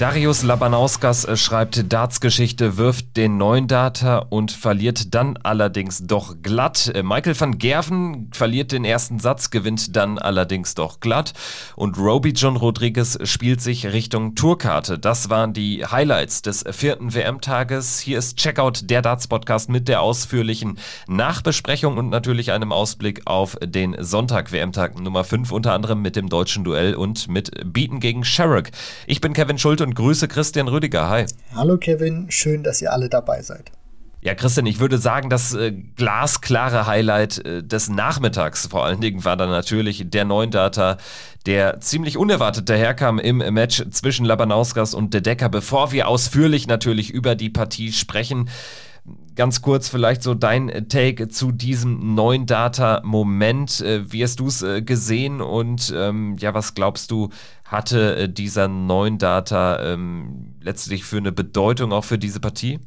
Darius Labanauskas äh, schreibt Darts-Geschichte, wirft den neuen Data und verliert dann allerdings doch glatt. Äh, Michael van Gerven verliert den ersten Satz, gewinnt dann allerdings doch glatt. Und Roby John Rodriguez spielt sich Richtung Tourkarte. Das waren die Highlights des vierten WM-Tages. Hier ist Checkout, der Darts-Podcast mit der ausführlichen Nachbesprechung und natürlich einem Ausblick auf den Sonntag-WM-Tag Nummer 5, unter anderem mit dem deutschen Duell und mit Beaten gegen Sherrock. Ich bin Kevin Schulte und grüße Christian Rüdiger. Hi. Hallo Kevin, schön, dass ihr alle dabei seid. Ja, Christian, ich würde sagen, das äh, glasklare Highlight äh, des Nachmittags vor allen Dingen war dann natürlich der neuen Data, der ziemlich unerwartet daherkam im Match zwischen Labanauskas und De Decker. Bevor wir ausführlich natürlich über die Partie sprechen, ganz kurz vielleicht so dein Take zu diesem neuen Data-Moment. Äh, wie hast du es äh, gesehen und ähm, ja, was glaubst du, hatte äh, dieser neuen Data ähm, letztlich für eine Bedeutung auch für diese Partie?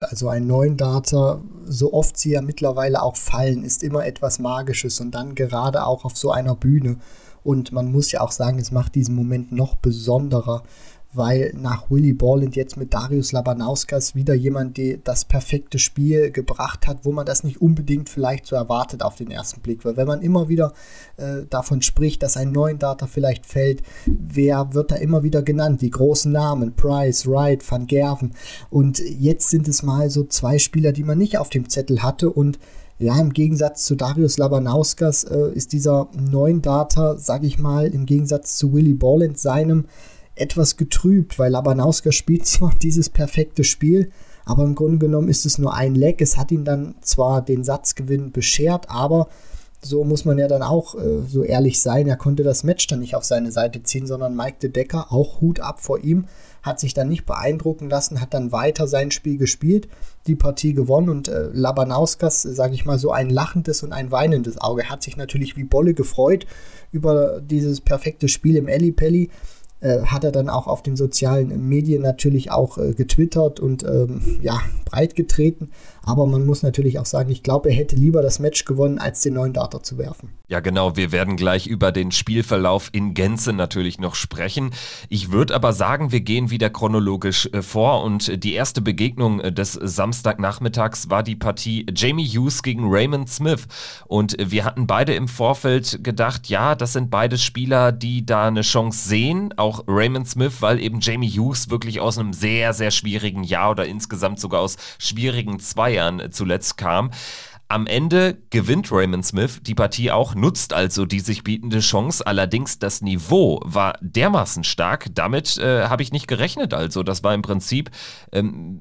Also ein neuen Data, so oft sie ja mittlerweile auch fallen, ist immer etwas Magisches und dann gerade auch auf so einer Bühne. Und man muss ja auch sagen, es macht diesen Moment noch besonderer, weil nach Willy Borland jetzt mit Darius Labanauskas wieder jemand, der das perfekte Spiel gebracht hat, wo man das nicht unbedingt vielleicht so erwartet auf den ersten Blick. Weil wenn man immer wieder äh, davon spricht, dass ein neuen Data vielleicht fällt, wer wird da immer wieder genannt? Die großen Namen, Price, Wright, Van Gerven. Und jetzt sind es mal so zwei Spieler, die man nicht auf dem Zettel hatte und ja, im Gegensatz zu Darius Labanauskas äh, ist dieser neuen Data, sage ich mal, im Gegensatz zu Willy Borland seinem etwas getrübt, weil Labanauska spielt zwar dieses perfekte Spiel, aber im Grunde genommen ist es nur ein Leck. Es hat ihm dann zwar den Satzgewinn beschert, aber so muss man ja dann auch äh, so ehrlich sein, er konnte das Match dann nicht auf seine Seite ziehen, sondern Mike de Decker, auch Hut ab vor ihm, hat sich dann nicht beeindrucken lassen, hat dann weiter sein Spiel gespielt, die Partie gewonnen und äh, Labanauskas, sage ich mal, so ein lachendes und ein weinendes Auge, hat sich natürlich wie Bolle gefreut über dieses perfekte Spiel im Ellipelli. Äh, hat er dann auch auf den sozialen Medien natürlich auch äh, getwittert und ähm, ja, breit getreten. Aber man muss natürlich auch sagen, ich glaube, er hätte lieber das Match gewonnen, als den neuen Data zu werfen. Ja, genau. Wir werden gleich über den Spielverlauf in Gänze natürlich noch sprechen. Ich würde aber sagen, wir gehen wieder chronologisch äh, vor und die erste Begegnung äh, des Samstagnachmittags war die Partie Jamie Hughes gegen Raymond Smith. Und wir hatten beide im Vorfeld gedacht, ja, das sind beide Spieler, die da eine Chance sehen. Auch Raymond Smith, weil eben Jamie Hughes wirklich aus einem sehr, sehr schwierigen Jahr oder insgesamt sogar aus schwierigen zwei Jahren zuletzt kam. Am Ende gewinnt Raymond Smith die Partie auch, nutzt also die sich bietende Chance. Allerdings das Niveau war dermaßen stark, damit äh, habe ich nicht gerechnet. Also das war im Prinzip ähm,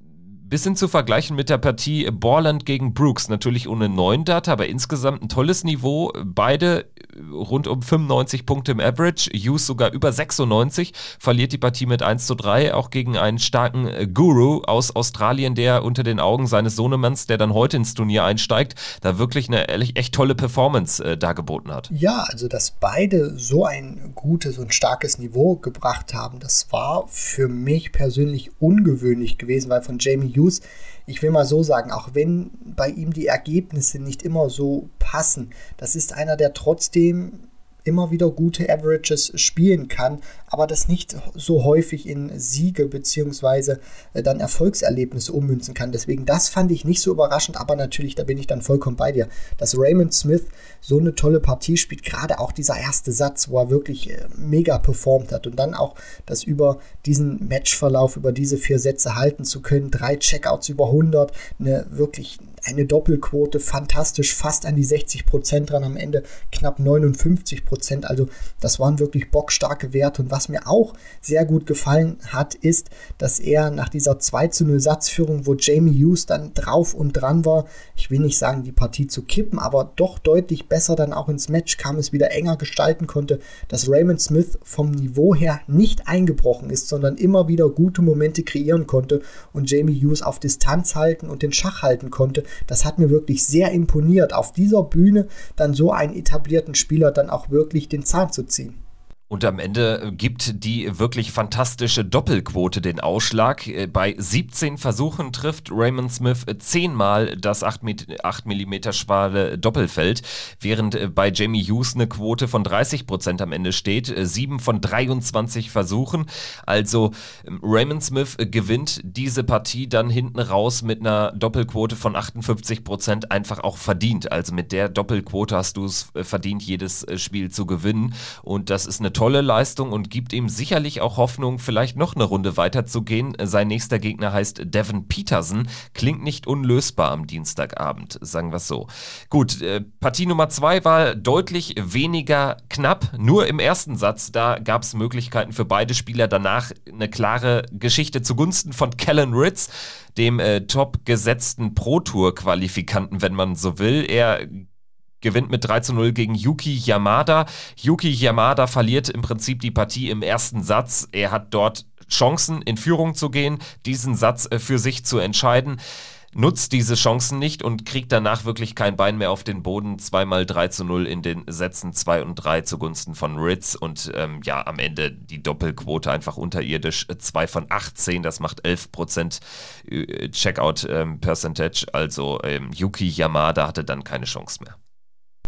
bisschen zu vergleichen mit der Partie Borland gegen Brooks. Natürlich ohne neuen Data, aber insgesamt ein tolles Niveau. Beide rund um 95 Punkte im Average. Hughes sogar über 96. Verliert die Partie mit 1 zu 3. Auch gegen einen starken Guru aus Australien, der unter den Augen seines Sohnemanns, der dann heute ins Turnier einsteigt, da wirklich eine echt tolle Performance äh, dargeboten hat. Ja, also dass beide so ein gutes und starkes Niveau gebracht haben, das war für mich persönlich ungewöhnlich gewesen, weil von Jamie Hughes, ich will mal so sagen, auch wenn bei ihm die Ergebnisse nicht immer so passen, das ist einer, der trotzdem immer wieder gute Averages spielen kann, aber das nicht so häufig in Siege bzw. Äh, dann Erfolgserlebnisse ummünzen kann. Deswegen, das fand ich nicht so überraschend, aber natürlich, da bin ich dann vollkommen bei dir, dass Raymond Smith so eine tolle Partie spielt, gerade auch dieser erste Satz, wo er wirklich äh, mega performt hat und dann auch das über diesen Matchverlauf, über diese vier Sätze halten zu können, drei Checkouts über 100, eine wirklich eine Doppelquote, fantastisch, fast an die 60 Prozent dran, am Ende knapp 59 Prozent. Also das waren wirklich bockstarke Werte. Und was mir auch sehr gut gefallen hat, ist, dass er nach dieser 2 zu 0 Satzführung, wo Jamie Hughes dann drauf und dran war, ich will nicht sagen, die Partie zu kippen, aber doch deutlich besser dann auch ins Match kam, es wieder enger gestalten konnte, dass Raymond Smith vom Niveau her nicht eingebrochen ist, sondern immer wieder gute Momente kreieren konnte und Jamie Hughes auf Distanz halten und den Schach halten konnte. Das hat mir wirklich sehr imponiert, auf dieser Bühne dann so einen etablierten Spieler dann auch wirklich den Zahn zu ziehen. Und am Ende gibt die wirklich fantastische Doppelquote den Ausschlag. Äh, bei 17 Versuchen trifft Raymond Smith zehnmal das 8 mm schwale Doppelfeld, während äh, bei Jamie Hughes eine Quote von 30% am Ende steht. 7 äh, von 23 Versuchen. Also ähm, Raymond Smith gewinnt diese Partie dann hinten raus mit einer Doppelquote von 58% einfach auch verdient. Also mit der Doppelquote hast du es verdient, jedes Spiel zu gewinnen. Und das ist eine tolle Leistung und gibt ihm sicherlich auch Hoffnung, vielleicht noch eine Runde weiterzugehen. Sein nächster Gegner heißt Devin Peterson. Klingt nicht unlösbar am Dienstagabend, sagen wir es so. Gut, äh, Partie Nummer zwei war deutlich weniger knapp. Nur im ersten Satz, da gab es Möglichkeiten für beide Spieler. Danach eine klare Geschichte zugunsten von Kellen Ritz dem äh, top gesetzten Pro-Tour-Qualifikanten, wenn man so will. Er gewinnt mit 3 zu 0 gegen Yuki Yamada. Yuki Yamada verliert im Prinzip die Partie im ersten Satz. Er hat dort Chancen, in Führung zu gehen, diesen Satz äh, für sich zu entscheiden nutzt diese Chancen nicht und kriegt danach wirklich kein Bein mehr auf den Boden. Zweimal 3 zu 0 in den Sätzen 2 und 3 zugunsten von Ritz und ähm, ja, am Ende die Doppelquote einfach unterirdisch. 2 von 18, das macht 11 Prozent äh, Checkout ähm. Also ähm, Yuki Yamada hatte dann keine Chance mehr.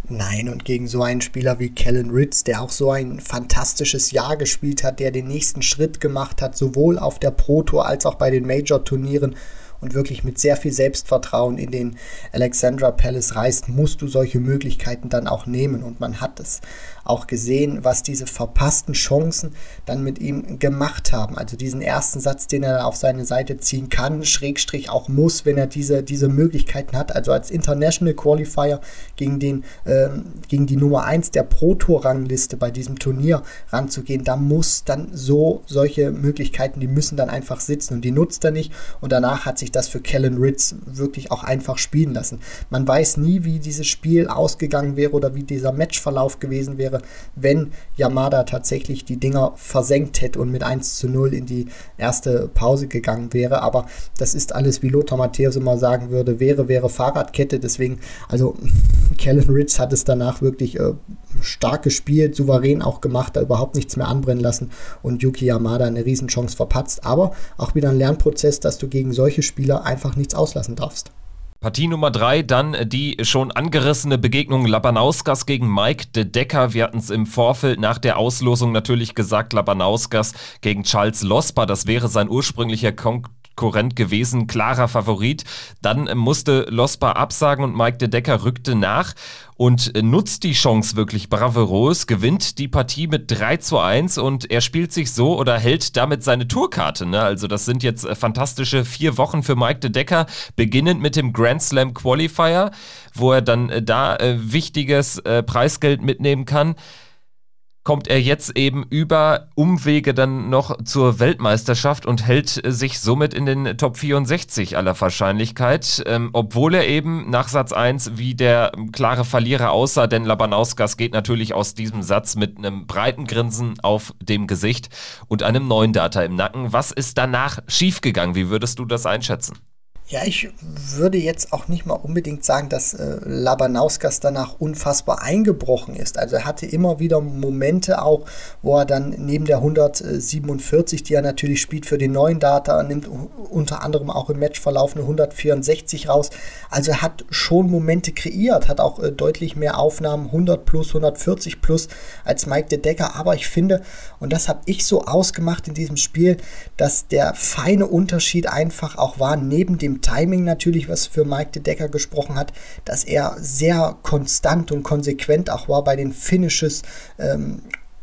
Nein, und gegen so einen Spieler wie Kellen Ritz, der auch so ein fantastisches Jahr gespielt hat, der den nächsten Schritt gemacht hat, sowohl auf der Pro Tour als auch bei den Major-Turnieren und wirklich mit sehr viel Selbstvertrauen in den Alexandra Palace reist, musst du solche Möglichkeiten dann auch nehmen. Und man hat es auch gesehen, was diese verpassten Chancen dann mit ihm gemacht haben. Also diesen ersten Satz, den er auf seine Seite ziehen kann, Schrägstrich auch muss, wenn er diese, diese Möglichkeiten hat. Also als International Qualifier gegen, den, ähm, gegen die Nummer 1 der Pro-Tour-Rangliste bei diesem Turnier ranzugehen, da muss dann so solche Möglichkeiten, die müssen dann einfach sitzen und die nutzt er nicht. Und danach hat sich das für Kellen Ritz wirklich auch einfach spielen lassen. Man weiß nie, wie dieses Spiel ausgegangen wäre oder wie dieser Matchverlauf gewesen wäre wenn Yamada tatsächlich die Dinger versenkt hätte und mit 1 zu 0 in die erste Pause gegangen wäre. Aber das ist alles, wie Lothar Matthäus immer sagen würde, wäre, wäre Fahrradkette. Deswegen, also Kellen Ritz hat es danach wirklich äh, stark gespielt, souverän auch gemacht, da überhaupt nichts mehr anbrennen lassen und Yuki Yamada eine Riesenchance verpatzt. Aber auch wieder ein Lernprozess, dass du gegen solche Spieler einfach nichts auslassen darfst. Partie Nummer drei, dann die schon angerissene Begegnung Labanauskas gegen Mike de Decker. Wir hatten es im Vorfeld nach der Auslosung natürlich gesagt, Labanauskas gegen Charles Losper, das wäre sein ursprünglicher Kon Konkurrent gewesen, klarer Favorit. Dann musste Lospa absagen und Mike de Decker rückte nach und nutzt die Chance wirklich bravourös, gewinnt die Partie mit 3 zu 1 und er spielt sich so oder hält damit seine Tourkarte. Ne? Also das sind jetzt äh, fantastische vier Wochen für Mike de Decker, beginnend mit dem Grand Slam Qualifier, wo er dann äh, da äh, wichtiges äh, Preisgeld mitnehmen kann kommt er jetzt eben über Umwege dann noch zur Weltmeisterschaft und hält sich somit in den Top 64 aller Wahrscheinlichkeit, ähm, obwohl er eben nach Satz 1 wie der klare Verlierer aussah, denn Labanauskas geht natürlich aus diesem Satz mit einem breiten Grinsen auf dem Gesicht und einem neuen Data im Nacken. Was ist danach schiefgegangen? Wie würdest du das einschätzen? Ja, ich würde jetzt auch nicht mal unbedingt sagen, dass äh, Labanauskas danach unfassbar eingebrochen ist. Also er hatte immer wieder Momente auch, wo er dann neben der 147, die er natürlich spielt für den neuen Data, nimmt unter anderem auch im Matchverlauf eine 164 raus. Also er hat schon Momente kreiert, hat auch äh, deutlich mehr Aufnahmen, 100 plus, 140 plus als Mike de Decker. Aber ich finde, und das habe ich so ausgemacht in diesem Spiel, dass der feine Unterschied einfach auch war, neben dem Timing natürlich, was für Mike de Decker gesprochen hat, dass er sehr konstant und konsequent auch war bei den Finishes ähm,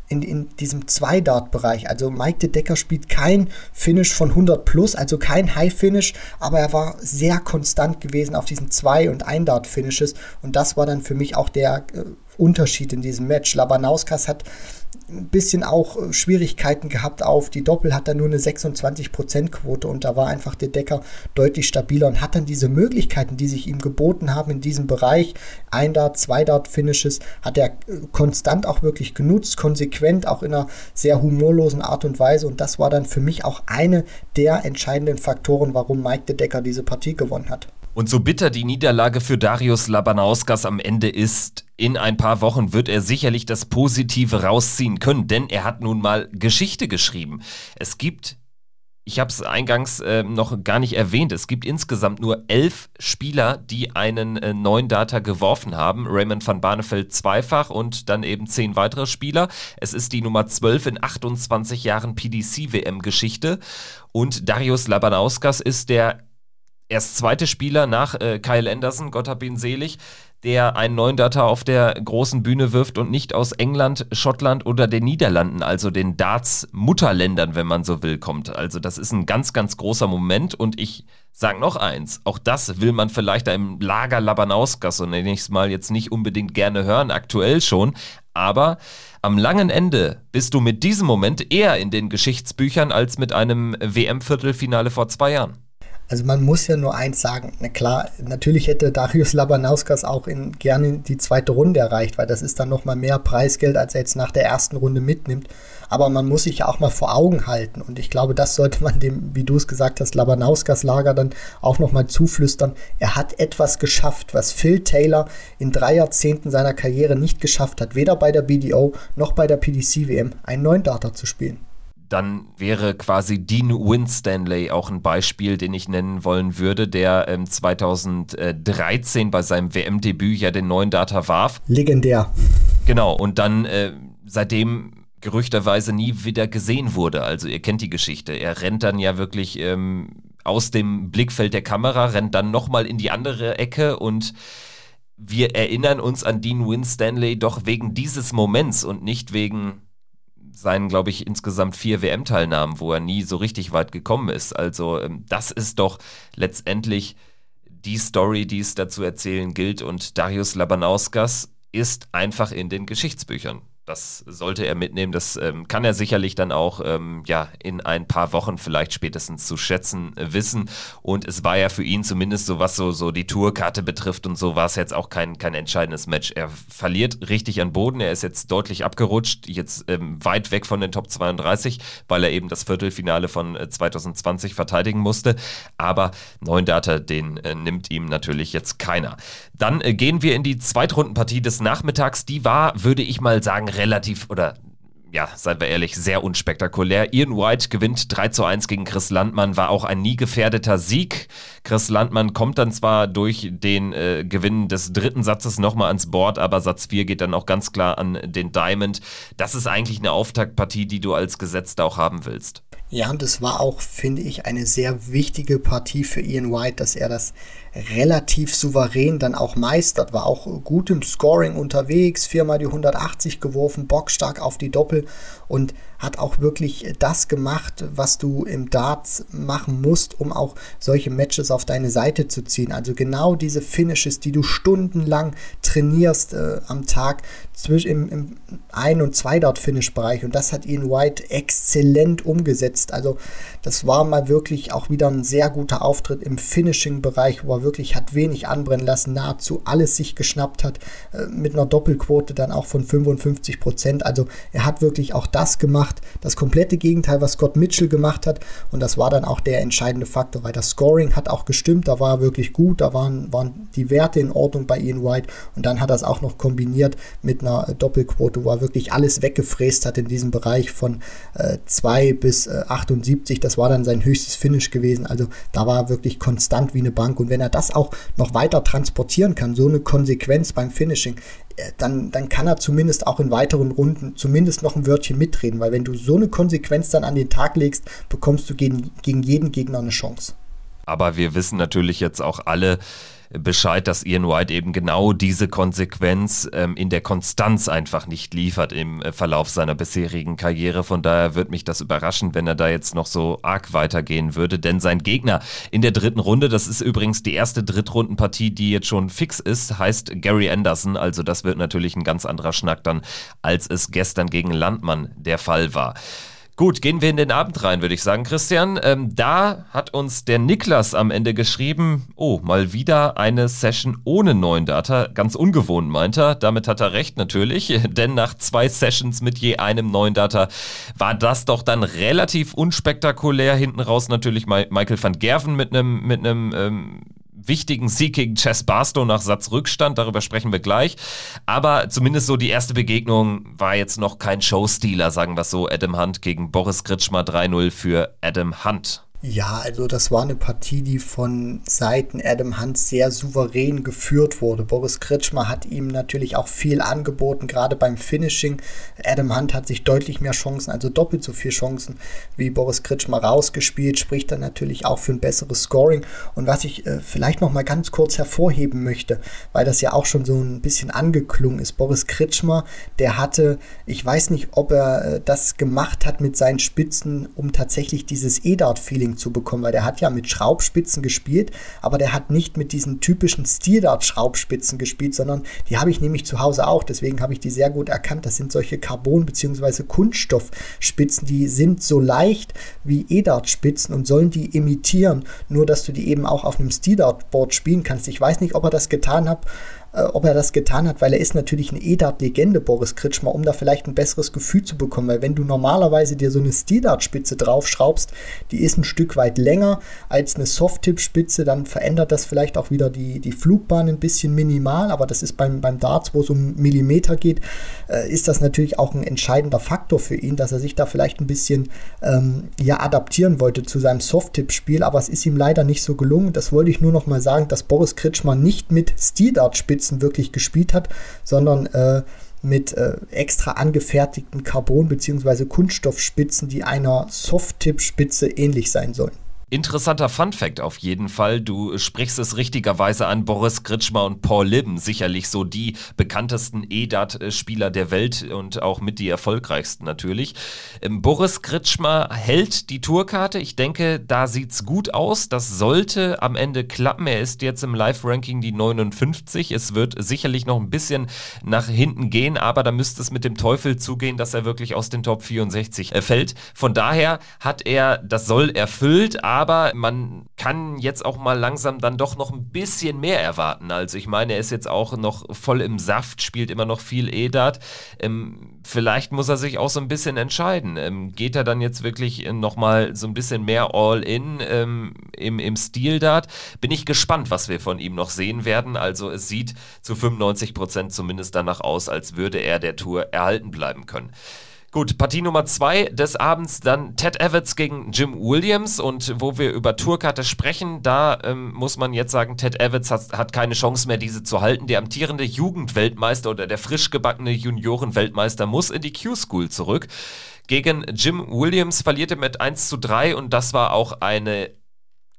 in, in diesem Zwei-Dart-Bereich. Also Mike de Decker spielt kein Finish von 100 plus, also kein High-Finish, aber er war sehr konstant gewesen auf diesen Zwei- und Ein-Dart-Finishes und das war dann für mich auch der äh, Unterschied in diesem Match. Labanauskas hat ein bisschen auch äh, Schwierigkeiten gehabt auf die Doppel, hat er nur eine 26% Quote und da war einfach der Decker deutlich stabiler und hat dann diese Möglichkeiten, die sich ihm geboten haben in diesem Bereich, ein Dart, zwei Dart Finishes, hat er äh, konstant auch wirklich genutzt, konsequent, auch in einer sehr humorlosen Art und Weise und das war dann für mich auch eine der entscheidenden Faktoren, warum Mike de Decker diese Partie gewonnen hat. Und so bitter die Niederlage für Darius Labanauskas am Ende ist, in ein paar Wochen wird er sicherlich das Positive rausziehen können, denn er hat nun mal Geschichte geschrieben. Es gibt ich habe es eingangs äh, noch gar nicht erwähnt. Es gibt insgesamt nur elf Spieler, die einen äh, neuen Data geworfen haben. Raymond van Barneveld zweifach und dann eben zehn weitere Spieler. Es ist die Nummer 12 in 28 Jahren PDC-WM-Geschichte. Und Darius Labanauskas ist der erst zweite Spieler nach äh, Kyle Anderson, Gott hab ihn selig, der einen neuen Data auf der großen Bühne wirft und nicht aus England, Schottland oder den Niederlanden, also den Darts-Mutterländern, wenn man so will, kommt. Also das ist ein ganz, ganz großer Moment und ich sage noch eins, auch das will man vielleicht im Lager Labanauskas, so nenne ich es mal, jetzt nicht unbedingt gerne hören, aktuell schon, aber am langen Ende bist du mit diesem Moment eher in den Geschichtsbüchern als mit einem WM-Viertelfinale vor zwei Jahren. Also man muss ja nur eins sagen, na klar, natürlich hätte Darius Labanauskas auch in, gerne die zweite Runde erreicht, weil das ist dann nochmal mehr Preisgeld, als er jetzt nach der ersten Runde mitnimmt. Aber man muss sich ja auch mal vor Augen halten und ich glaube, das sollte man dem, wie du es gesagt hast, Labanauskas Lager dann auch nochmal zuflüstern. Er hat etwas geschafft, was Phil Taylor in drei Jahrzehnten seiner Karriere nicht geschafft hat, weder bei der BDO noch bei der PDC WM, einen neuen Data zu spielen dann wäre quasi Dean Winstanley auch ein Beispiel, den ich nennen wollen würde, der ähm, 2013 bei seinem WM-Debüt ja den neuen Data warf. Legendär. Genau, und dann äh, seitdem gerüchterweise nie wieder gesehen wurde. Also ihr kennt die Geschichte. Er rennt dann ja wirklich ähm, aus dem Blickfeld der Kamera, rennt dann nochmal in die andere Ecke und wir erinnern uns an Dean Winstanley doch wegen dieses Moments und nicht wegen seinen, glaube ich, insgesamt vier WM-Teilnahmen, wo er nie so richtig weit gekommen ist. Also ähm, das ist doch letztendlich die Story, die es dazu erzählen gilt. Und Darius Labanauskas ist einfach in den Geschichtsbüchern. Das sollte er mitnehmen. Das ähm, kann er sicherlich dann auch ähm, ja, in ein paar Wochen vielleicht spätestens zu schätzen äh, wissen. Und es war ja für ihn zumindest so, was so, so die Tourkarte betrifft und so, war es jetzt auch kein, kein entscheidendes Match. Er verliert richtig an Boden. Er ist jetzt deutlich abgerutscht, jetzt ähm, weit weg von den Top 32, weil er eben das Viertelfinale von äh, 2020 verteidigen musste. Aber neuen Data, den äh, nimmt ihm natürlich jetzt keiner. Dann äh, gehen wir in die Zweitrundenpartie des Nachmittags. Die war, würde ich mal sagen, relativ oder ja, seien wir ehrlich, sehr unspektakulär. Ian White gewinnt 3 zu 1 gegen Chris Landmann, war auch ein nie gefährdeter Sieg. Chris Landmann kommt dann zwar durch den äh, Gewinn des dritten Satzes nochmal ans Board, aber Satz 4 geht dann auch ganz klar an den Diamond. Das ist eigentlich eine Auftaktpartie, die du als Gesetzt auch haben willst. Ja, und es war auch, finde ich, eine sehr wichtige Partie für Ian White, dass er das relativ souverän dann auch meistert, war auch gut im Scoring unterwegs, viermal die 180 geworfen, bockstark auf die Doppel und hat auch wirklich das gemacht, was du im Darts machen musst, um auch solche Matches auf deine Seite zu ziehen. Also genau diese Finishes, die du stundenlang trainierst äh, am Tag zwischen im, im Ein- und Zwei-Dart-Finish-Bereich. Und das hat Ian White exzellent umgesetzt. Also das war mal wirklich auch wieder ein sehr guter Auftritt im Finishing-Bereich, wo er wirklich hat wenig anbrennen lassen, nahezu alles sich geschnappt hat, äh, mit einer Doppelquote dann auch von 55 Prozent. Also er hat wirklich auch das gemacht, das komplette Gegenteil, was Scott Mitchell gemacht hat. Und das war dann auch der entscheidende Faktor, weil das Scoring hat auch gestimmt, da war er wirklich gut, da waren, waren die Werte in Ordnung bei Ian White. Und dann hat er es auch noch kombiniert mit einer Doppelquote, wo er wirklich alles weggefräst hat in diesem Bereich von 2 äh, bis äh, 78. Das war dann sein höchstes Finish gewesen. Also da war er wirklich konstant wie eine Bank. Und wenn er das auch noch weiter transportieren kann, so eine Konsequenz beim Finishing, dann, dann kann er zumindest auch in weiteren Runden zumindest noch ein Wörtchen mitreden, weil wenn du so eine Konsequenz dann an den Tag legst, bekommst du gegen, gegen jeden Gegner eine Chance. Aber wir wissen natürlich jetzt auch alle, Bescheid, dass Ian White eben genau diese Konsequenz ähm, in der Konstanz einfach nicht liefert im äh, Verlauf seiner bisherigen Karriere. Von daher würde mich das überraschen, wenn er da jetzt noch so arg weitergehen würde. Denn sein Gegner in der dritten Runde, das ist übrigens die erste Drittrundenpartie, die jetzt schon fix ist, heißt Gary Anderson. Also das wird natürlich ein ganz anderer Schnack dann, als es gestern gegen Landmann der Fall war. Gut, gehen wir in den Abend rein, würde ich sagen, Christian. Ähm, da hat uns der Niklas am Ende geschrieben, oh, mal wieder eine Session ohne neuen Data. Ganz ungewohnt, meint er. Damit hat er recht, natürlich. Denn nach zwei Sessions mit je einem neuen Data war das doch dann relativ unspektakulär. Hinten raus natürlich Michael van Gerven mit einem mit einem ähm, wichtigen Sieg gegen Chess Barstow nach Satzrückstand, darüber sprechen wir gleich. Aber zumindest so die erste Begegnung war jetzt noch kein Showstealer, sagen wir so. Adam Hunt gegen Boris Kritschmer 3-0 für Adam Hunt. Ja, also das war eine Partie, die von Seiten Adam Hunt sehr souverän geführt wurde. Boris Kritschmer hat ihm natürlich auch viel angeboten, gerade beim Finishing. Adam Hunt hat sich deutlich mehr Chancen, also doppelt so viele Chancen wie Boris Kritschmer rausgespielt, spricht dann natürlich auch für ein besseres Scoring. Und was ich äh, vielleicht noch mal ganz kurz hervorheben möchte, weil das ja auch schon so ein bisschen angeklungen ist. Boris Kritschmer, der hatte, ich weiß nicht, ob er äh, das gemacht hat mit seinen Spitzen, um tatsächlich dieses E-Dart-Feeling Feeling zu bekommen, weil der hat ja mit Schraubspitzen gespielt, aber der hat nicht mit diesen typischen Steel-Dart-Schraubspitzen gespielt, sondern die habe ich nämlich zu Hause auch. Deswegen habe ich die sehr gut erkannt. Das sind solche Carbon- bzw. Kunststoffspitzen, die sind so leicht wie E-Dart-Spitzen und sollen die imitieren, nur dass du die eben auch auf einem Steel-Dart-Board spielen kannst. Ich weiß nicht, ob er das getan hat äh, ob er das getan hat, weil er ist natürlich eine EDAT-Legende, Boris Kritschmer, um da vielleicht ein besseres Gefühl zu bekommen. Weil wenn du normalerweise dir so eine Steel-Dart-Spitze draufschraubst, die ist ein Stück weit länger als eine Soft-Tip-Spitze, dann verändert das vielleicht auch wieder die, die Flugbahn ein bisschen minimal, aber das ist beim, beim Darts, wo es um Millimeter geht, äh, ist das natürlich auch ein entscheidender Faktor für ihn, dass er sich da vielleicht ein bisschen ähm, ja, adaptieren wollte zu seinem Soft-Tip-Spiel, aber es ist ihm leider nicht so gelungen. Das wollte ich nur noch mal sagen, dass Boris Kritschmer nicht mit Steel-Dart-Spitzen Spitzen wirklich gespielt hat, sondern äh, mit äh, extra angefertigten Carbon- bzw. Kunststoffspitzen, die einer Soft-Tip-Spitze ähnlich sein sollen. Interessanter Fun-Fact auf jeden Fall. Du sprichst es richtigerweise an. Boris Kritschmer und Paul Libben, sicherlich so die bekanntesten EDAT-Spieler der Welt und auch mit die erfolgreichsten natürlich. Ähm, Boris Kritschmer hält die Tourkarte. Ich denke, da sieht's gut aus. Das sollte am Ende klappen. Er ist jetzt im Live-Ranking die 59. Es wird sicherlich noch ein bisschen nach hinten gehen, aber da müsste es mit dem Teufel zugehen, dass er wirklich aus den Top 64 fällt. Von daher hat er das Soll erfüllt, aber aber man kann jetzt auch mal langsam dann doch noch ein bisschen mehr erwarten. Also ich meine, er ist jetzt auch noch voll im Saft, spielt immer noch viel EDAT. Ähm, vielleicht muss er sich auch so ein bisschen entscheiden. Ähm, geht er dann jetzt wirklich nochmal so ein bisschen mehr All-In ähm, im, im Stil-Dart? Bin ich gespannt, was wir von ihm noch sehen werden. Also es sieht zu 95 Prozent zumindest danach aus, als würde er der Tour erhalten bleiben können. Gut, Partie Nummer zwei des Abends dann Ted Evans gegen Jim Williams und wo wir über Tourkarte sprechen, da ähm, muss man jetzt sagen, Ted Evans hat, hat, keine Chance mehr, diese zu halten. Der amtierende Jugendweltmeister oder der frisch gebackene Juniorenweltmeister muss in die Q-School zurück. Gegen Jim Williams verlierte mit 1 zu 3 und das war auch eine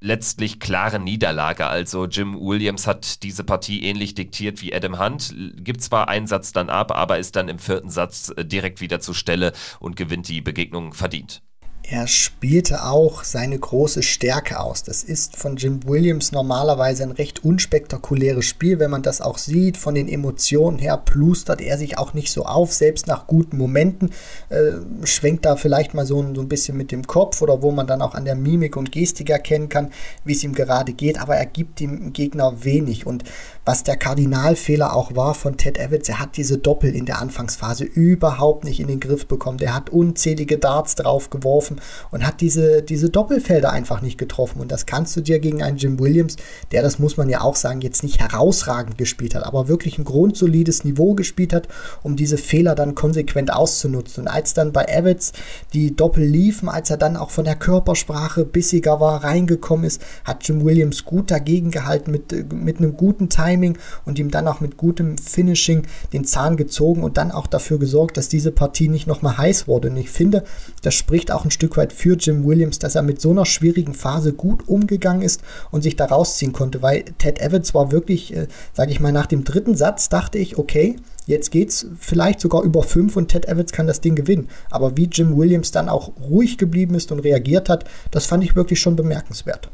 letztlich klare Niederlage. Also Jim Williams hat diese Partie ähnlich diktiert wie Adam Hunt, gibt zwar einen Satz dann ab, aber ist dann im vierten Satz äh, direkt wieder zur Stelle und gewinnt die Begegnung verdient er spielte auch seine große Stärke aus. Das ist von Jim Williams normalerweise ein recht unspektakuläres Spiel, wenn man das auch sieht. Von den Emotionen her plustert er sich auch nicht so auf, selbst nach guten Momenten äh, schwenkt da vielleicht mal so, so ein bisschen mit dem Kopf oder wo man dann auch an der Mimik und Gestik erkennen kann, wie es ihm gerade geht, aber er gibt dem Gegner wenig. Und was der Kardinalfehler auch war von Ted Evans, er hat diese Doppel in der Anfangsphase überhaupt nicht in den Griff bekommen. Der hat unzählige Darts drauf geworfen und hat diese, diese Doppelfelder einfach nicht getroffen. Und das kannst du dir gegen einen Jim Williams, der, das muss man ja auch sagen, jetzt nicht herausragend gespielt hat, aber wirklich ein grundsolides Niveau gespielt hat, um diese Fehler dann konsequent auszunutzen. Und als dann bei Evans die Doppel liefen, als er dann auch von der Körpersprache bissiger war, reingekommen ist, hat Jim Williams gut dagegen gehalten mit, mit einem guten Timing und ihm dann auch mit gutem Finishing den Zahn gezogen und dann auch dafür gesorgt, dass diese Partie nicht nochmal heiß wurde. Und ich finde, das spricht auch ein Stück Stück weit für Jim Williams, dass er mit so einer schwierigen Phase gut umgegangen ist und sich da rausziehen konnte, weil Ted Evans war wirklich, äh, sage ich mal, nach dem dritten Satz dachte ich, okay, jetzt geht's vielleicht sogar über fünf und Ted Evans kann das Ding gewinnen. Aber wie Jim Williams dann auch ruhig geblieben ist und reagiert hat, das fand ich wirklich schon bemerkenswert.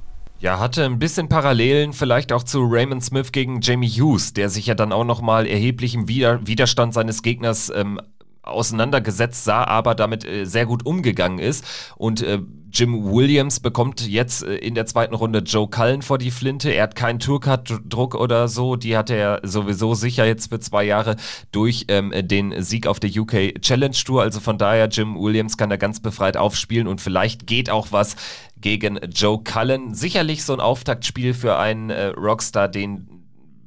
Ja, hatte ein bisschen Parallelen vielleicht auch zu Raymond Smith gegen Jamie Hughes, der sich ja dann auch nochmal erheblichem Widerstand seines Gegners ähm, auseinandergesetzt sah, aber damit äh, sehr gut umgegangen ist. Und äh, Jim Williams bekommt jetzt äh, in der zweiten Runde Joe Cullen vor die Flinte. Er hat keinen Tourcard-Druck oder so. Die hat er sowieso sicher jetzt für zwei Jahre durch ähm, den Sieg auf der UK Challenge Tour. Also von daher, Jim Williams kann da ganz befreit aufspielen und vielleicht geht auch was gegen Joe Cullen. Sicherlich so ein Auftaktspiel für einen äh, Rockstar, den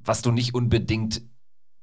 was du nicht unbedingt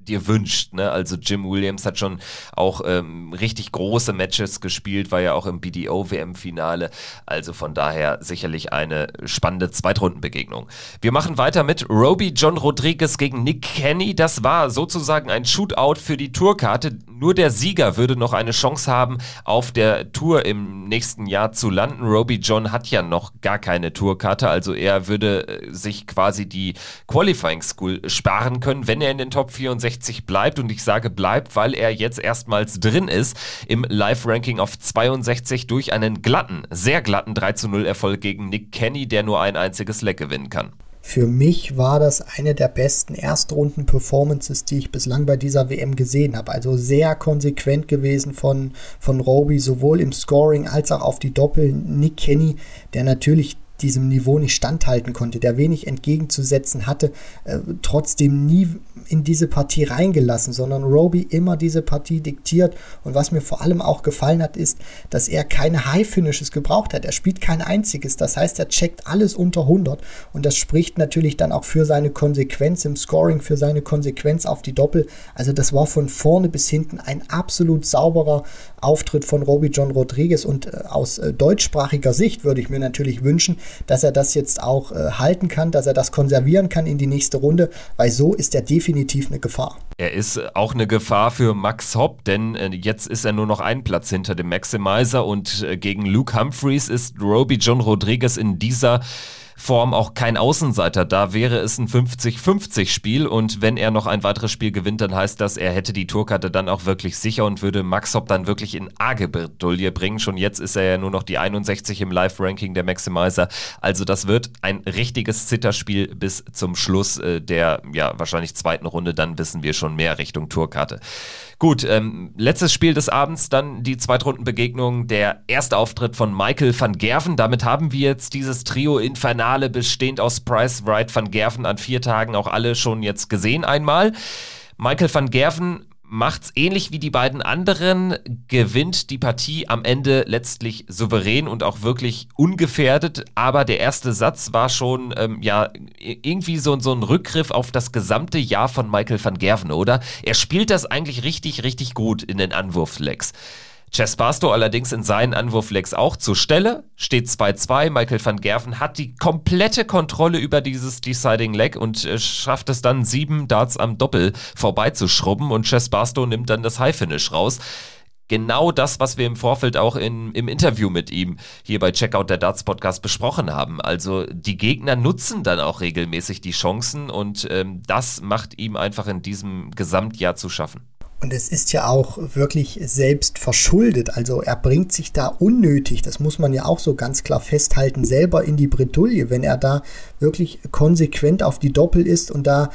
dir wünscht. Ne? Also Jim Williams hat schon auch ähm, richtig große Matches gespielt, war ja auch im BDO-WM-Finale. Also von daher sicherlich eine spannende Zweitrundenbegegnung. Wir machen weiter mit Roby John Rodriguez gegen Nick Kenny. Das war sozusagen ein Shootout für die Tourkarte. Nur der Sieger würde noch eine Chance haben, auf der Tour im nächsten Jahr zu landen. Roby John hat ja noch gar keine Tourkarte, also er würde äh, sich quasi die Qualifying School sparen können, wenn er in den Top 64 62 bleibt und ich sage bleibt, weil er jetzt erstmals drin ist im Live-Ranking auf 62 durch einen glatten, sehr glatten 3 zu 0 Erfolg gegen Nick Kenny, der nur ein einziges Leck gewinnen kann. Für mich war das eine der besten Erstrunden-Performances, die ich bislang bei dieser WM gesehen habe. Also sehr konsequent gewesen von, von Roby, sowohl im Scoring als auch auf die Doppel. Nick Kenny, der natürlich diesem Niveau nicht standhalten konnte, der wenig entgegenzusetzen hatte, äh, trotzdem nie in diese Partie reingelassen, sondern Roby immer diese Partie diktiert. Und was mir vor allem auch gefallen hat, ist, dass er keine High-Finishes gebraucht hat. Er spielt kein einziges. Das heißt, er checkt alles unter 100. Und das spricht natürlich dann auch für seine Konsequenz im Scoring, für seine Konsequenz auf die Doppel. Also das war von vorne bis hinten ein absolut sauberer Auftritt von Roby John Rodriguez. Und äh, aus äh, deutschsprachiger Sicht würde ich mir natürlich wünschen, dass er das jetzt auch äh, halten kann, dass er das konservieren kann in die nächste Runde, weil so ist er definitiv eine Gefahr. Er ist auch eine Gefahr für Max Hopp, denn äh, jetzt ist er nur noch einen Platz hinter dem Maximizer und äh, gegen Luke Humphreys ist Roby John Rodriguez in dieser Form auch kein Außenseiter. Da wäre es ein 50-50 Spiel und wenn er noch ein weiteres Spiel gewinnt, dann heißt das, er hätte die Tourkarte dann auch wirklich sicher und würde Max Hopp dann wirklich in arge bringen. Schon jetzt ist er ja nur noch die 61 im Live-Ranking der Maximizer. Also das wird ein richtiges Zitterspiel bis zum Schluss äh, der ja wahrscheinlich zweiten Runde. Dann wissen wir schon mehr Richtung Tourkarte. Gut, ähm, letztes Spiel des Abends, dann die Zweitrundenbegegnung, der erste Auftritt von Michael van Gerven. Damit haben wir jetzt dieses Trio Infernale bestehend aus Price, Wright, van Gerven an vier Tagen auch alle schon jetzt gesehen einmal. Michael van Gerven macht's ähnlich wie die beiden anderen, gewinnt die Partie am Ende letztlich souverän und auch wirklich ungefährdet. Aber der erste Satz war schon ähm, ja irgendwie so, so ein Rückgriff auf das gesamte Jahr von Michael van Gerven, oder? Er spielt das eigentlich richtig, richtig gut in den Anwurflegs. Chess Barstow allerdings in seinen Anwurflegs auch zur Stelle, steht 2-2. Michael van Gerven hat die komplette Kontrolle über dieses Deciding Leg und äh, schafft es dann, sieben Darts am Doppel vorbeizuschrubben und Chess Barstow nimmt dann das High Finish raus genau das, was wir im Vorfeld auch in, im Interview mit ihm hier bei Checkout der Darts Podcast besprochen haben. Also die Gegner nutzen dann auch regelmäßig die Chancen und ähm, das macht ihm einfach in diesem Gesamtjahr zu schaffen. Und es ist ja auch wirklich selbst verschuldet. Also er bringt sich da unnötig, das muss man ja auch so ganz klar festhalten, selber in die Bretouille, wenn er da wirklich konsequent auf die Doppel ist und da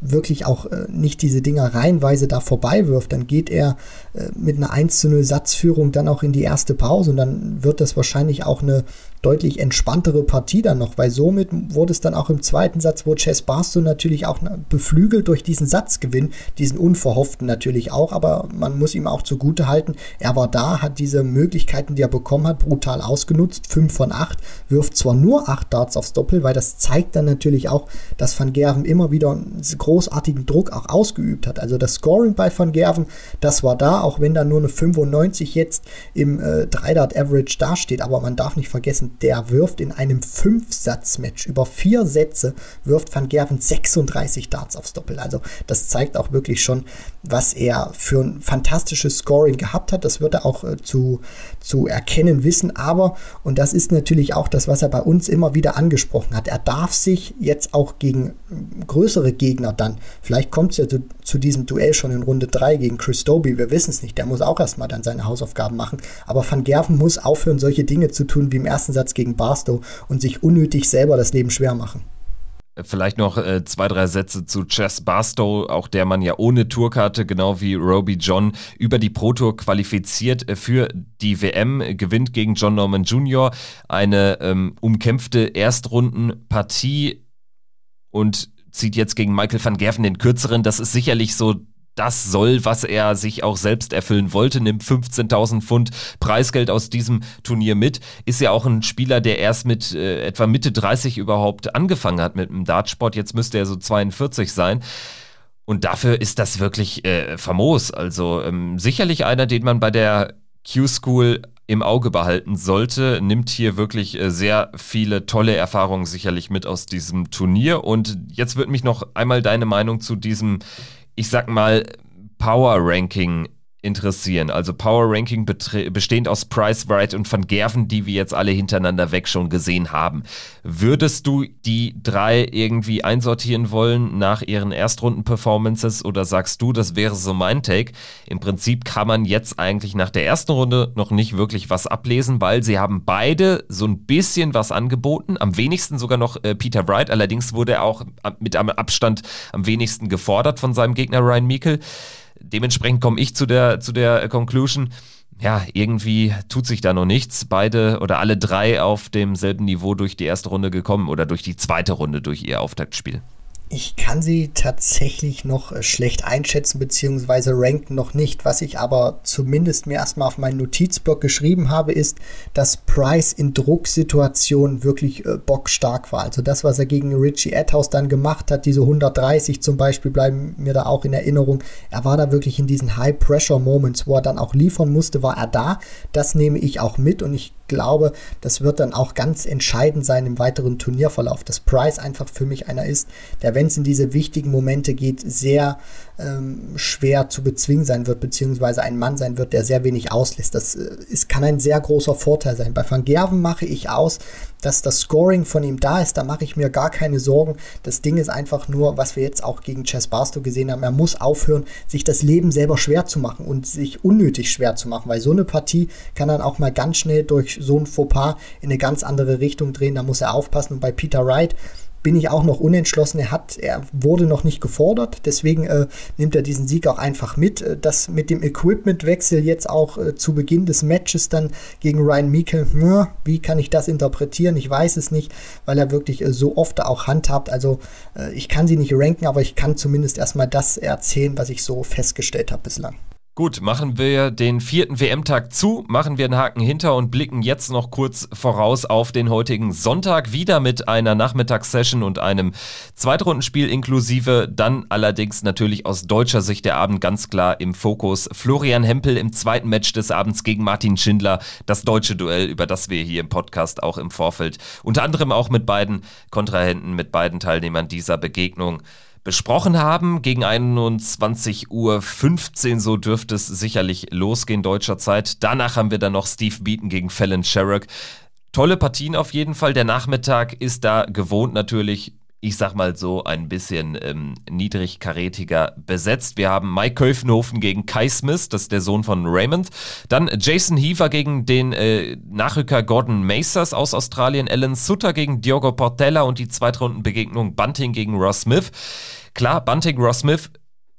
wirklich auch äh, nicht diese Dinger reihenweise da vorbei wirft, dann geht er äh, mit einer 1 zu 0 Satzführung dann auch in die erste Pause und dann wird das wahrscheinlich auch eine deutlich entspanntere Partie dann noch, weil somit wurde es dann auch im zweiten Satz, wo Chess Barstow natürlich auch beflügelt durch diesen Satzgewinn, diesen unverhofften natürlich auch, aber man muss ihm auch zugute halten, er war da, hat diese Möglichkeiten, die er bekommen hat, brutal ausgenutzt, 5 von 8, wirft zwar nur 8 Darts aufs Doppel, weil das zeigt dann natürlich auch, dass Van Gerven immer wieder großartigen Druck auch ausgeübt hat. Also das Scoring bei Van Gerven, das war da, auch wenn da nur eine 95 jetzt im äh, 3-Dart-Average dasteht, aber man darf nicht vergessen, der wirft in einem Fünf-Satz-Match über vier Sätze, wirft Van Gerven 36 Darts aufs Doppel. Also das zeigt auch wirklich schon, was er für ein fantastisches Scoring gehabt hat. Das wird er auch äh, zu, zu erkennen wissen. Aber, und das ist natürlich auch das, was er bei uns immer wieder angesprochen hat, er darf sich jetzt auch gegen größere Gegner dann, vielleicht kommt es ja zu, zu, diesem Duell schon in Runde 3 gegen Chris Doby, wir wissen es nicht, der muss auch erstmal dann seine Hausaufgaben machen. Aber Van Gerven muss aufhören, solche Dinge zu tun wie im ersten Satz gegen Barstow und sich unnötig selber das Leben schwer machen. Vielleicht noch äh, zwei, drei Sätze zu Chess Barstow, auch der man ja ohne Tourkarte, genau wie Roby John, über die Pro Tour qualifiziert äh, für die WM, gewinnt gegen John Norman Jr. eine ähm, umkämpfte Erstrundenpartie und zieht jetzt gegen Michael van Gerven den kürzeren. Das ist sicherlich so das soll, was er sich auch selbst erfüllen wollte, nimmt 15.000 Pfund Preisgeld aus diesem Turnier mit. Ist ja auch ein Spieler, der erst mit äh, etwa Mitte 30 überhaupt angefangen hat mit dem Dartsport. Jetzt müsste er so 42 sein. Und dafür ist das wirklich äh, famos. Also ähm, sicherlich einer, den man bei der Q-School im Auge behalten sollte, nimmt hier wirklich äh, sehr viele tolle Erfahrungen sicherlich mit aus diesem Turnier. Und jetzt würde mich noch einmal deine Meinung zu diesem ich sag mal, Power Ranking interessieren. Also Power Ranking bestehend aus Price, Wright und Van Gerven, die wir jetzt alle hintereinander weg schon gesehen haben. Würdest du die drei irgendwie einsortieren wollen nach ihren Erstrunden-Performances oder sagst du, das wäre so mein Take? Im Prinzip kann man jetzt eigentlich nach der ersten Runde noch nicht wirklich was ablesen, weil sie haben beide so ein bisschen was angeboten. Am wenigsten sogar noch äh, Peter Wright. Allerdings wurde er auch mit einem Abstand am wenigsten gefordert von seinem Gegner Ryan Meikle dementsprechend komme ich zu der, zu der Conclusion, ja, irgendwie tut sich da noch nichts. Beide oder alle drei auf demselben Niveau durch die erste Runde gekommen oder durch die zweite Runde durch ihr Auftaktspiel. Ich kann sie tatsächlich noch äh, schlecht einschätzen, beziehungsweise ranken noch nicht. Was ich aber zumindest mir erstmal auf meinen Notizblock geschrieben habe, ist, dass Price in Drucksituationen wirklich äh, bockstark war. Also das, was er gegen Richie Adhouse dann gemacht hat, diese 130 zum Beispiel, bleiben mir da auch in Erinnerung. Er war da wirklich in diesen High-Pressure-Moments, wo er dann auch liefern musste, war er da. Das nehme ich auch mit und ich glaube, das wird dann auch ganz entscheidend sein im weiteren Turnierverlauf, dass Price einfach für mich einer ist, der, wenn es in diese wichtigen Momente geht, sehr ähm, schwer zu bezwingen sein wird, beziehungsweise ein Mann sein wird, der sehr wenig auslässt. Das äh, ist, kann ein sehr großer Vorteil sein. Bei Van Gerven mache ich aus, dass das Scoring von ihm da ist, da mache ich mir gar keine Sorgen. Das Ding ist einfach nur, was wir jetzt auch gegen Chess Barstow gesehen haben, er muss aufhören, sich das Leben selber schwer zu machen und sich unnötig schwer zu machen, weil so eine Partie kann dann auch mal ganz schnell durch so ein Fauxpas in eine ganz andere Richtung drehen, da muss er aufpassen. Und bei Peter Wright, bin ich auch noch unentschlossen. Er hat, er wurde noch nicht gefordert, deswegen äh, nimmt er diesen Sieg auch einfach mit. Äh, das mit dem Equipmentwechsel jetzt auch äh, zu Beginn des Matches dann gegen Ryan Meikle, wie kann ich das interpretieren? Ich weiß es nicht, weil er wirklich äh, so oft auch handhabt. Also äh, ich kann sie nicht ranken, aber ich kann zumindest erstmal das erzählen, was ich so festgestellt habe bislang. Gut, machen wir den vierten WM-Tag zu, machen wir einen Haken hinter und blicken jetzt noch kurz voraus auf den heutigen Sonntag. Wieder mit einer Nachmittagssession und einem Zweitrundenspiel inklusive. Dann allerdings natürlich aus deutscher Sicht der Abend ganz klar im Fokus. Florian Hempel im zweiten Match des Abends gegen Martin Schindler. Das deutsche Duell, über das wir hier im Podcast auch im Vorfeld unter anderem auch mit beiden Kontrahenten, mit beiden Teilnehmern dieser Begegnung besprochen haben. Gegen 21.15 Uhr so dürfte es sicherlich losgehen deutscher Zeit. Danach haben wir dann noch Steve Beaton gegen Fallon Sherrock. Tolle Partien auf jeden Fall. Der Nachmittag ist da gewohnt natürlich ich sag mal so, ein bisschen ähm, niedrigkarätiger besetzt. Wir haben Mike Köfenhofen gegen Kai Smith, das ist der Sohn von Raymond. Dann Jason Heaver gegen den äh, Nachrücker Gordon Macers aus Australien. Alan Sutter gegen Diogo Portella und die Zweitrundenbegegnung Bunting gegen Ross Smith. Klar, Bunting, Ross Smith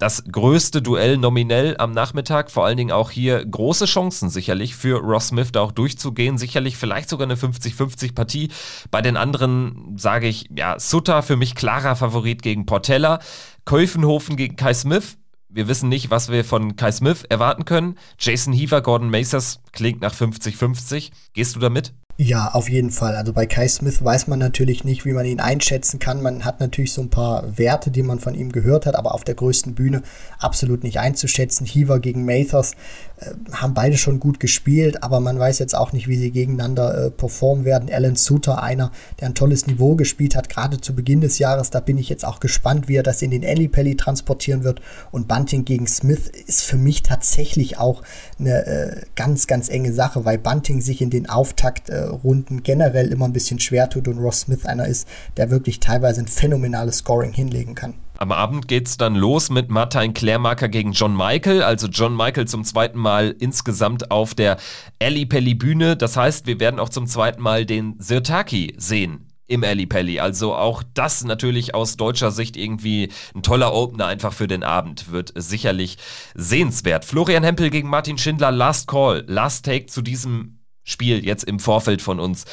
das größte Duell nominell am Nachmittag. Vor allen Dingen auch hier große Chancen sicherlich für Ross Smith da auch durchzugehen. Sicherlich vielleicht sogar eine 50-50 Partie. Bei den anderen sage ich, ja, Sutter für mich klarer Favorit gegen Portella. Käufenhofen gegen Kai Smith. Wir wissen nicht, was wir von Kai Smith erwarten können. Jason Heaver, Gordon Macers klingt nach 50-50. Gehst du damit? Ja, auf jeden Fall. Also bei Kai Smith weiß man natürlich nicht, wie man ihn einschätzen kann. Man hat natürlich so ein paar Werte, die man von ihm gehört hat, aber auf der größten Bühne absolut nicht einzuschätzen. Heaver gegen Mathers äh, haben beide schon gut gespielt, aber man weiß jetzt auch nicht, wie sie gegeneinander äh, performen werden. Alan Suter, einer, der ein tolles Niveau gespielt hat, gerade zu Beginn des Jahres, da bin ich jetzt auch gespannt, wie er das in den Ellipelli transportieren wird. Und Bunting gegen Smith ist für mich tatsächlich auch eine äh, ganz, ganz enge Sache, weil Bunting sich in den Auftakt äh, Runden generell immer ein bisschen schwer tut und Ross Smith einer ist, der wirklich teilweise ein phänomenales Scoring hinlegen kann. Am Abend geht es dann los mit Martin Klärmarker gegen John Michael. Also John Michael zum zweiten Mal insgesamt auf der Ali Pelli Bühne. Das heißt, wir werden auch zum zweiten Mal den Sirtaki sehen im Ali Pelli. Also auch das natürlich aus deutscher Sicht irgendwie ein toller Opener einfach für den Abend. Wird sicherlich sehenswert. Florian Hempel gegen Martin Schindler, Last Call, Last Take zu diesem Spiel jetzt im Vorfeld von uns.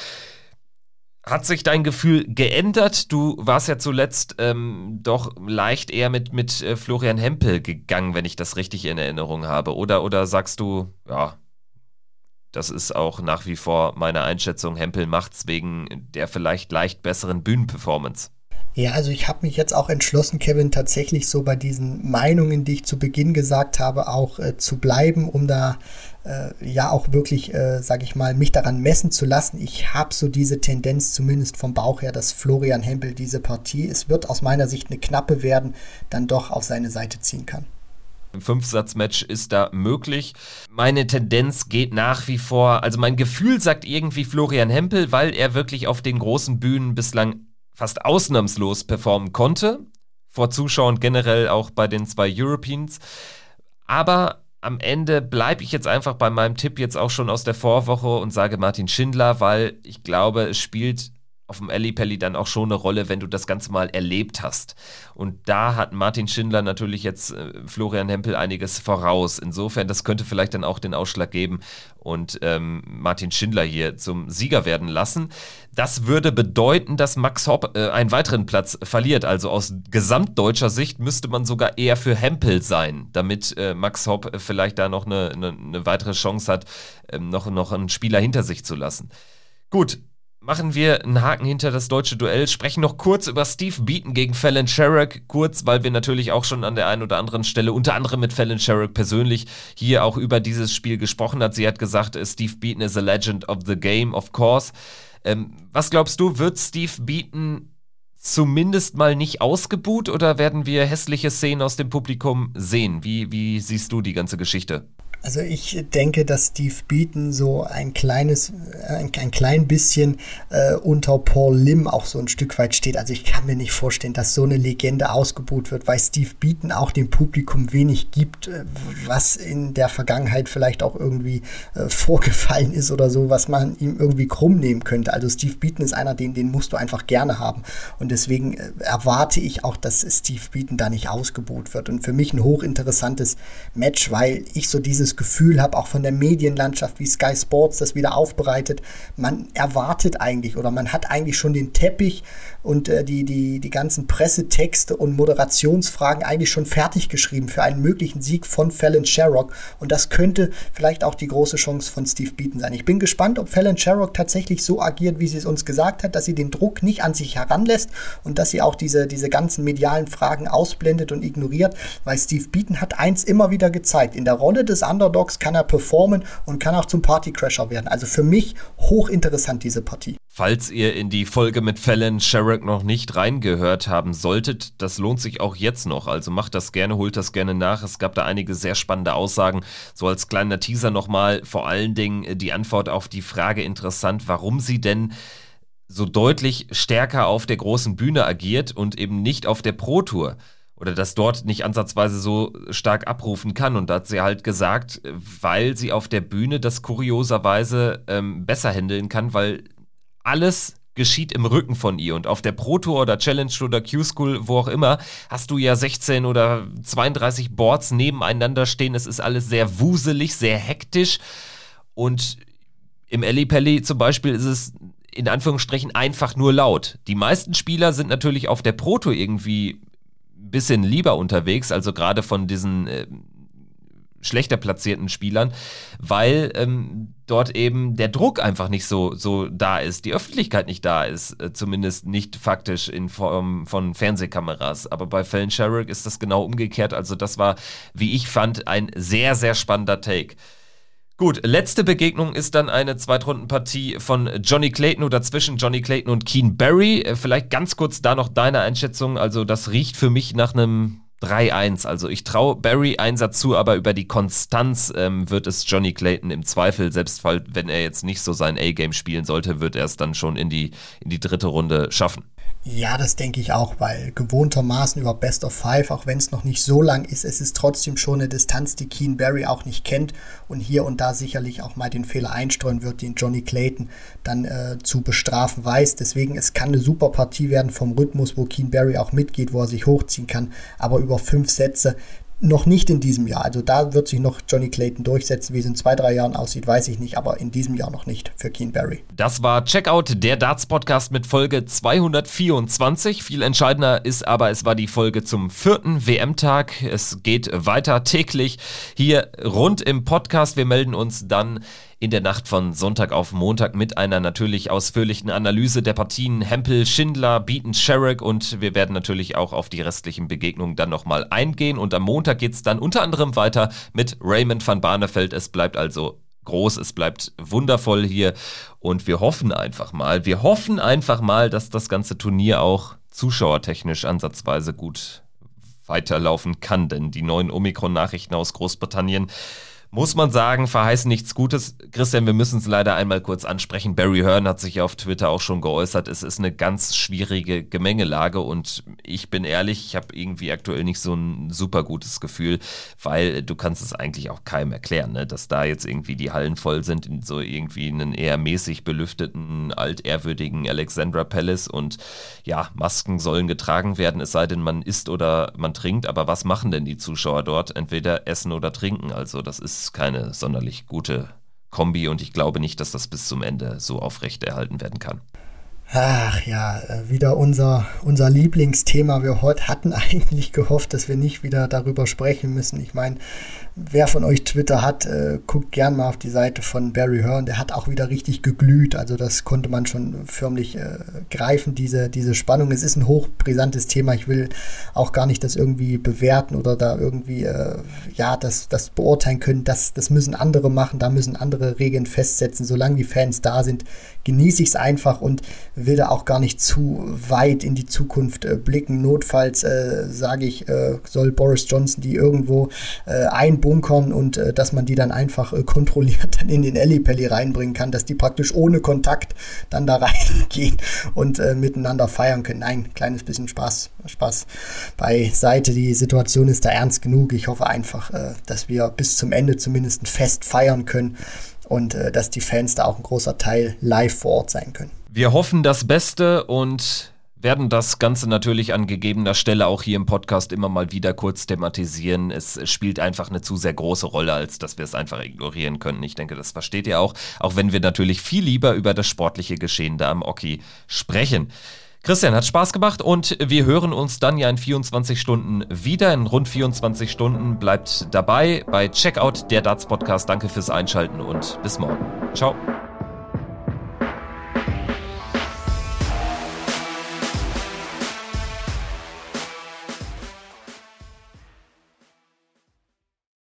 Hat sich dein Gefühl geändert? Du warst ja zuletzt ähm, doch leicht eher mit, mit äh, Florian Hempel gegangen, wenn ich das richtig in Erinnerung habe. Oder, oder sagst du, ja, das ist auch nach wie vor meine Einschätzung, Hempel macht's wegen der vielleicht leicht besseren Bühnenperformance. Ja, also ich habe mich jetzt auch entschlossen, Kevin, tatsächlich so bei diesen Meinungen, die ich zu Beginn gesagt habe, auch äh, zu bleiben, um da ja auch wirklich, äh, sage ich mal, mich daran messen zu lassen. Ich habe so diese Tendenz, zumindest vom Bauch her, dass Florian Hempel diese Partie, es wird aus meiner Sicht eine knappe werden, dann doch auf seine Seite ziehen kann. Ein Fünfsatzmatch ist da möglich. Meine Tendenz geht nach wie vor, also mein Gefühl sagt irgendwie Florian Hempel, weil er wirklich auf den großen Bühnen bislang fast ausnahmslos performen konnte. Vor Zuschauern generell auch bei den zwei Europeans. Aber am Ende bleibe ich jetzt einfach bei meinem Tipp jetzt auch schon aus der Vorwoche und sage Martin Schindler, weil ich glaube, es spielt auf dem Ellipelli dann auch schon eine Rolle, wenn du das Ganze mal erlebt hast. Und da hat Martin Schindler natürlich jetzt äh, Florian Hempel einiges voraus. Insofern, das könnte vielleicht dann auch den Ausschlag geben und ähm, Martin Schindler hier zum Sieger werden lassen. Das würde bedeuten, dass Max Hopp äh, einen weiteren Platz verliert. Also aus gesamtdeutscher Sicht müsste man sogar eher für Hempel sein, damit äh, Max Hopp vielleicht da noch eine, eine, eine weitere Chance hat, ähm, noch, noch einen Spieler hinter sich zu lassen. Gut, machen wir einen Haken hinter das deutsche Duell, sprechen noch kurz über Steve Beaton gegen Fallon Sherrock, kurz, weil wir natürlich auch schon an der einen oder anderen Stelle, unter anderem mit Fallon Sherrock persönlich, hier auch über dieses Spiel gesprochen hat. Sie hat gesagt, äh, Steve Beaton is a legend of the game, of course. Ähm, was glaubst du, wird Steve Beaton zumindest mal nicht ausgebuht oder werden wir hässliche Szenen aus dem Publikum sehen? Wie, wie siehst du die ganze Geschichte? Also ich denke, dass Steve Beaton so ein kleines, ein, ein klein bisschen äh, unter Paul Lim auch so ein Stück weit steht. Also ich kann mir nicht vorstellen, dass so eine Legende ausgebucht wird, weil Steve Beaton auch dem Publikum wenig gibt, äh, was in der Vergangenheit vielleicht auch irgendwie äh, vorgefallen ist oder so, was man ihm irgendwie krumm nehmen könnte. Also Steve Beaton ist einer, den, den musst du einfach gerne haben. Und deswegen äh, erwarte ich auch, dass Steve Beaton da nicht ausgebucht wird. Und für mich ein hochinteressantes Match, weil ich so dieses dieses Gefühl habe, auch von der Medienlandschaft, wie Sky Sports das wieder aufbereitet. Man erwartet eigentlich oder man hat eigentlich schon den Teppich und äh, die, die, die ganzen Pressetexte und Moderationsfragen eigentlich schon fertig geschrieben für einen möglichen Sieg von Fallon Sherrock. Und das könnte vielleicht auch die große Chance von Steve Beaton sein. Ich bin gespannt, ob Fallon Sherrock tatsächlich so agiert, wie sie es uns gesagt hat, dass sie den Druck nicht an sich heranlässt und dass sie auch diese, diese ganzen medialen Fragen ausblendet und ignoriert, weil Steve Beaton hat eins immer wieder gezeigt. In der Rolle des Underdogs kann er performen und kann auch zum Partycrasher werden. Also für mich hochinteressant diese Partie. Falls ihr in die Folge mit Fallon Sherrock noch nicht reingehört haben solltet, das lohnt sich auch jetzt noch. Also macht das gerne, holt das gerne nach. Es gab da einige sehr spannende Aussagen. So als kleiner Teaser nochmal vor allen Dingen die Antwort auf die Frage interessant, warum sie denn so deutlich stärker auf der großen Bühne agiert und eben nicht auf der Pro Tour oder das dort nicht ansatzweise so stark abrufen kann. Und da hat sie halt gesagt, weil sie auf der Bühne das kurioserweise ähm, besser handeln kann, weil alles geschieht im Rücken von ihr. Und auf der Pro Tour oder Challenge oder Q-School, wo auch immer, hast du ja 16 oder 32 Boards nebeneinander stehen. Es ist alles sehr wuselig, sehr hektisch. Und im Pelli zum Beispiel ist es in Anführungsstrichen einfach nur laut. Die meisten Spieler sind natürlich auf der Pro Tour irgendwie ein bisschen lieber unterwegs, also gerade von diesen äh, schlechter platzierten Spielern, weil ähm, dort eben der Druck einfach nicht so, so da ist, die Öffentlichkeit nicht da ist, äh, zumindest nicht faktisch in Form von Fernsehkameras. Aber bei Fallon Sherrick ist das genau umgekehrt. Also das war, wie ich fand, ein sehr, sehr spannender Take. Gut, letzte Begegnung ist dann eine Zweitrundenpartie von Johnny Clayton oder zwischen Johnny Clayton und Keen Barry. Äh, vielleicht ganz kurz da noch deine Einschätzung. Also das riecht für mich nach einem 3-1. Also ich traue Barry Einsatz zu, aber über die Konstanz ähm, wird es Johnny Clayton im Zweifel, selbst wenn er jetzt nicht so sein A-Game spielen sollte, wird er es dann schon in die, in die dritte Runde schaffen. Ja, das denke ich auch, weil gewohntermaßen über Best of Five, auch wenn es noch nicht so lang ist, es ist trotzdem schon eine Distanz, die Keen Barry auch nicht kennt und hier und da sicherlich auch mal den Fehler einstreuen wird, den Johnny Clayton dann äh, zu bestrafen weiß. Deswegen, es kann eine super Partie werden vom Rhythmus, wo Keen Barry auch mitgeht, wo er sich hochziehen kann, aber über fünf Sätze, noch nicht in diesem Jahr. Also da wird sich noch Johnny Clayton durchsetzen. Wie es in zwei, drei Jahren aussieht, weiß ich nicht, aber in diesem Jahr noch nicht für Keen Barry. Das war Checkout, der Darts-Podcast mit Folge 224. Viel entscheidender ist aber, es war die Folge zum vierten WM-Tag. Es geht weiter täglich hier rund im Podcast. Wir melden uns dann in der Nacht von Sonntag auf Montag mit einer natürlich ausführlichen Analyse der Partien. Hempel, Schindler, Beaton, Sherrick und wir werden natürlich auch auf die restlichen Begegnungen dann nochmal eingehen. Und am Montag geht es dann unter anderem weiter mit Raymond van Barneveld. Es bleibt also groß, es bleibt wundervoll hier. Und wir hoffen einfach mal, wir hoffen einfach mal, dass das ganze Turnier auch zuschauertechnisch ansatzweise gut weiterlaufen kann, denn die neuen Omikron-Nachrichten aus Großbritannien muss man sagen, verheißen nichts Gutes. Christian, wir müssen es leider einmal kurz ansprechen. Barry Hearn hat sich auf Twitter auch schon geäußert. Es ist eine ganz schwierige Gemengelage und ich bin ehrlich, ich habe irgendwie aktuell nicht so ein super gutes Gefühl, weil du kannst es eigentlich auch keinem erklären, ne? dass da jetzt irgendwie die Hallen voll sind in so irgendwie einen eher mäßig belüfteten, altehrwürdigen Alexandra Palace und ja, Masken sollen getragen werden, es sei denn, man isst oder man trinkt. Aber was machen denn die Zuschauer dort? Entweder essen oder trinken. Also das ist keine sonderlich gute Kombi und ich glaube nicht, dass das bis zum Ende so aufrechterhalten werden kann. Ach ja, äh, wieder unser, unser Lieblingsthema. Wir heute hatten eigentlich gehofft, dass wir nicht wieder darüber sprechen müssen. Ich meine, wer von euch Twitter hat, äh, guckt gern mal auf die Seite von Barry Hearn. Der hat auch wieder richtig geglüht. Also das konnte man schon förmlich äh, greifen, diese, diese Spannung. Es ist ein hochbrisantes Thema. Ich will auch gar nicht das irgendwie bewerten oder da irgendwie, äh, ja, das, das beurteilen können. Das, das müssen andere machen. Da müssen andere Regeln festsetzen. Solange die Fans da sind, genieße ich es einfach und will da auch gar nicht zu weit in die Zukunft äh, blicken. Notfalls, äh, sage ich, äh, soll Boris Johnson die irgendwo ein bunkern und äh, dass man die dann einfach äh, kontrolliert dann in den Ellipelli reinbringen kann, dass die praktisch ohne Kontakt dann da reingehen und äh, miteinander feiern können. Nein, kleines bisschen Spaß, Spaß beiseite. Die Situation ist da ernst genug. Ich hoffe einfach, äh, dass wir bis zum Ende zumindest ein Fest feiern können und äh, dass die Fans da auch ein großer Teil live vor Ort sein können. Wir hoffen das Beste und werden das Ganze natürlich an gegebener Stelle auch hier im Podcast immer mal wieder kurz thematisieren. Es spielt einfach eine zu sehr große Rolle, als dass wir es einfach ignorieren können. Ich denke, das versteht ihr auch, auch wenn wir natürlich viel lieber über das sportliche Geschehen da am Oki sprechen. Christian, hat Spaß gemacht und wir hören uns dann ja in 24 Stunden wieder. In rund 24 Stunden bleibt dabei bei Checkout der Darts Podcast. Danke fürs Einschalten und bis morgen. Ciao.